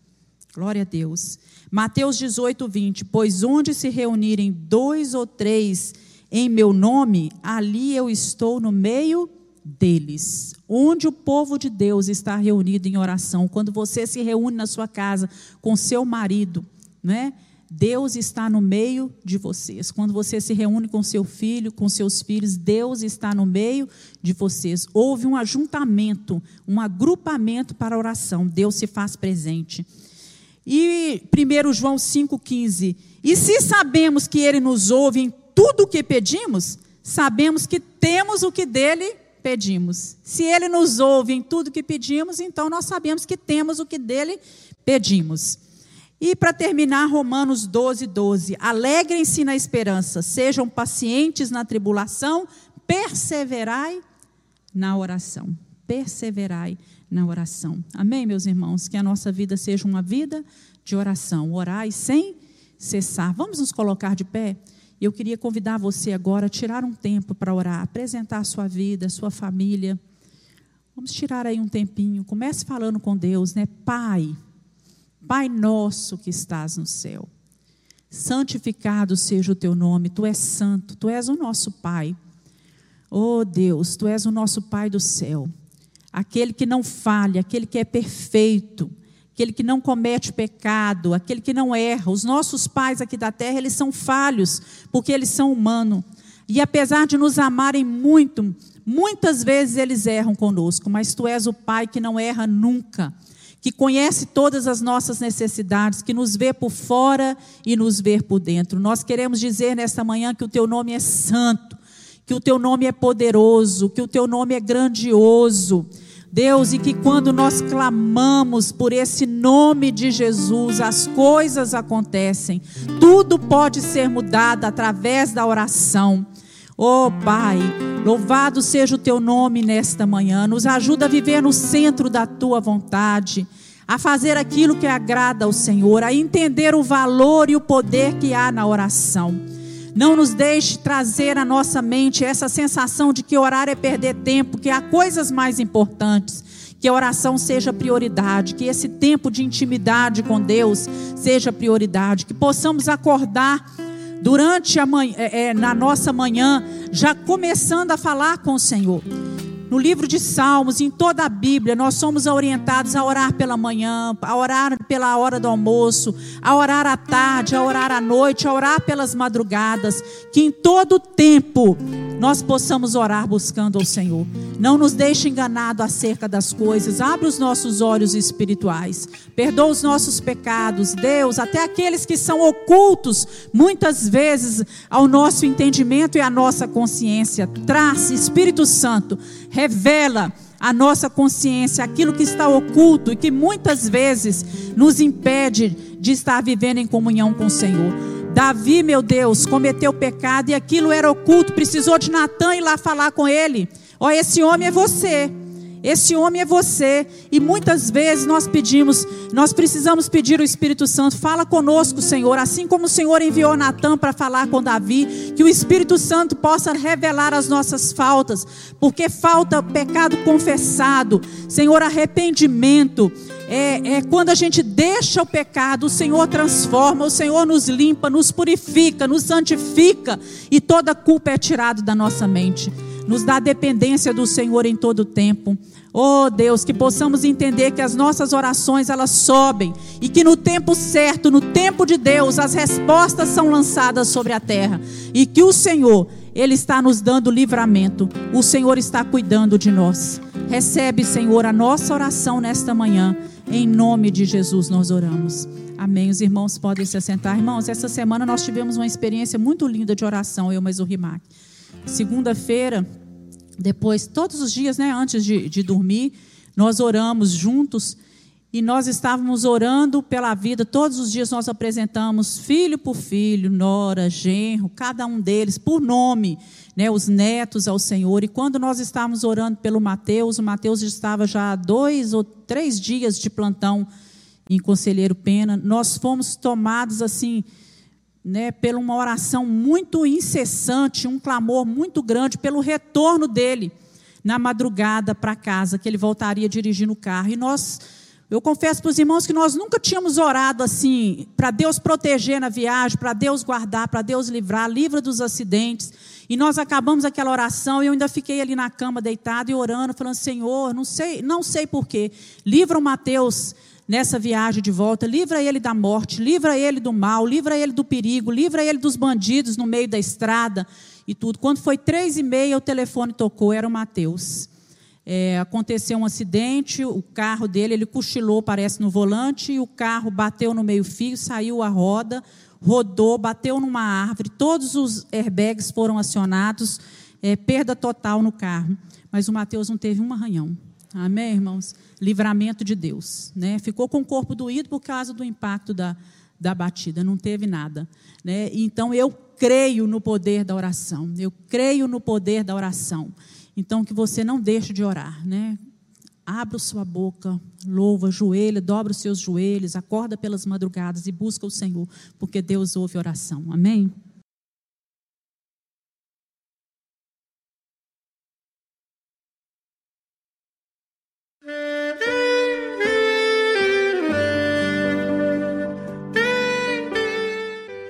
B: Glória a Deus. Mateus 18, 20. Pois onde se reunirem dois ou três em meu nome, ali eu estou no meio deles. Onde o povo de Deus está reunido em oração, quando você se reúne na sua casa com seu marido, né? Deus está no meio de vocês. Quando você se reúne com seu filho, com seus filhos, Deus está no meio de vocês. Houve um ajuntamento, um agrupamento para oração. Deus se faz presente. E 1 João 5,15. E se sabemos que Ele nos ouve em tudo o que pedimos, sabemos que temos o que dele pedimos. Se Ele nos ouve em tudo o que pedimos, então nós sabemos que temos o que dele pedimos. E para terminar, Romanos 12, 12. Alegrem-se na esperança, sejam pacientes na tribulação, perseverai na oração. Perseverai na oração. Amém, meus irmãos? Que a nossa vida seja uma vida de oração. Orai sem cessar. Vamos nos colocar de pé? Eu queria convidar você agora a tirar um tempo para orar, apresentar a sua vida, a sua família. Vamos tirar aí um tempinho. Comece falando com Deus, né? Pai. Pai nosso que estás no céu, santificado seja o teu nome, tu és santo, tu és o nosso Pai. Oh Deus, tu és o nosso Pai do céu, aquele que não falha, aquele que é perfeito, aquele que não comete pecado, aquele que não erra. Os nossos pais aqui da terra, eles são falhos, porque eles são humanos. E apesar de nos amarem muito, muitas vezes eles erram conosco, mas tu és o Pai que não erra nunca que conhece todas as nossas necessidades, que nos vê por fora e nos vê por dentro. Nós queremos dizer nesta manhã que o teu nome é santo, que o teu nome é poderoso, que o teu nome é grandioso. Deus, e que quando nós clamamos por esse nome de Jesus, as coisas acontecem, tudo pode ser mudado através da oração. Oh Pai, louvado seja o teu nome nesta manhã. Nos ajuda a viver no centro da tua vontade, a fazer aquilo que agrada ao Senhor, a entender o valor e o poder que há na oração. Não nos deixe trazer à nossa mente essa sensação de que orar é perder tempo, que há coisas mais importantes. Que a oração seja prioridade, que esse tempo de intimidade com Deus seja prioridade, que possamos acordar durante a manhã, é, é, na nossa manhã, já começando a falar com o Senhor. No livro de Salmos, em toda a Bíblia, nós somos orientados a orar pela manhã, a orar pela hora do almoço, a orar à tarde, a orar à noite, a orar pelas madrugadas. Que em todo tempo nós possamos orar buscando ao Senhor. Não nos deixe enganado acerca das coisas. Abre os nossos olhos espirituais. Perdoa os nossos pecados, Deus, até aqueles que são ocultos, muitas vezes, ao nosso entendimento e à nossa consciência. Traz, Espírito Santo, revela a nossa consciência aquilo que está oculto e que muitas vezes nos impede de estar vivendo em comunhão com o Senhor. Davi, meu Deus, cometeu pecado e aquilo era oculto, precisou de Natan ir lá falar com ele. Ó, esse homem é você. Esse homem é você. E muitas vezes nós pedimos, nós precisamos pedir o Espírito Santo, fala conosco, Senhor, assim como o Senhor enviou Natan para falar com Davi, que o Espírito Santo possa revelar as nossas faltas, porque falta pecado confessado, Senhor, arrependimento. É, é, quando a gente deixa o pecado, o Senhor transforma, o Senhor nos limpa, nos purifica, nos santifica e toda culpa é tirada da nossa mente. Nos dá dependência do Senhor em todo o tempo. Oh Deus, que possamos entender que as nossas orações elas sobem e que no tempo certo, no tempo de Deus, as respostas são lançadas sobre a terra e que o Senhor, ele está nos dando livramento. O Senhor está cuidando de nós. Recebe, Senhor, a nossa oração nesta manhã. Em nome de Jesus nós oramos. Amém. Os irmãos podem se assentar. Irmãos, essa semana nós tivemos uma experiência muito linda de oração, eu mais o Rimac. Segunda-feira, depois, todos os dias, né, antes de, de dormir, nós oramos juntos e nós estávamos orando pela vida. Todos os dias nós apresentamos filho por filho, nora, genro, cada um deles por nome, né, os netos ao Senhor. E quando nós estávamos orando pelo Mateus, o Mateus estava já há dois ou três dias de plantão em Conselheiro Pena. Nós fomos tomados assim né, pela uma oração muito incessante, um clamor muito grande pelo retorno dele na madrugada para casa, que ele voltaria dirigindo o carro. E nós, eu confesso para os irmãos que nós nunca tínhamos orado assim, para Deus proteger na viagem, para Deus guardar, para Deus livrar, livra dos acidentes. E nós acabamos aquela oração e eu ainda fiquei ali na cama deitado e orando, falando: Senhor, não sei, não sei porquê, livra o Mateus nessa viagem de volta. Livra ele da morte, livra ele do mal, livra ele do perigo, livra ele dos bandidos no meio da estrada e tudo. Quando foi três e meia, o telefone tocou, era o Mateus. É, aconteceu um acidente, o carro dele, ele cochilou, parece, no volante, e o carro bateu no meio-fio, saiu a roda, rodou, bateu numa árvore, todos os airbags foram acionados, é, perda total no carro. Mas o Mateus não teve um arranhão. Amém, irmãos? livramento de Deus. Né? Ficou com o corpo doído por causa do impacto da, da batida, não teve nada. Né? Então eu creio no poder da oração, eu creio no poder da oração. Então que você não deixe de orar. Né? Abra sua boca, louva, joelha, dobra os seus joelhos, acorda pelas madrugadas e busca o Senhor, porque Deus ouve oração. Amém?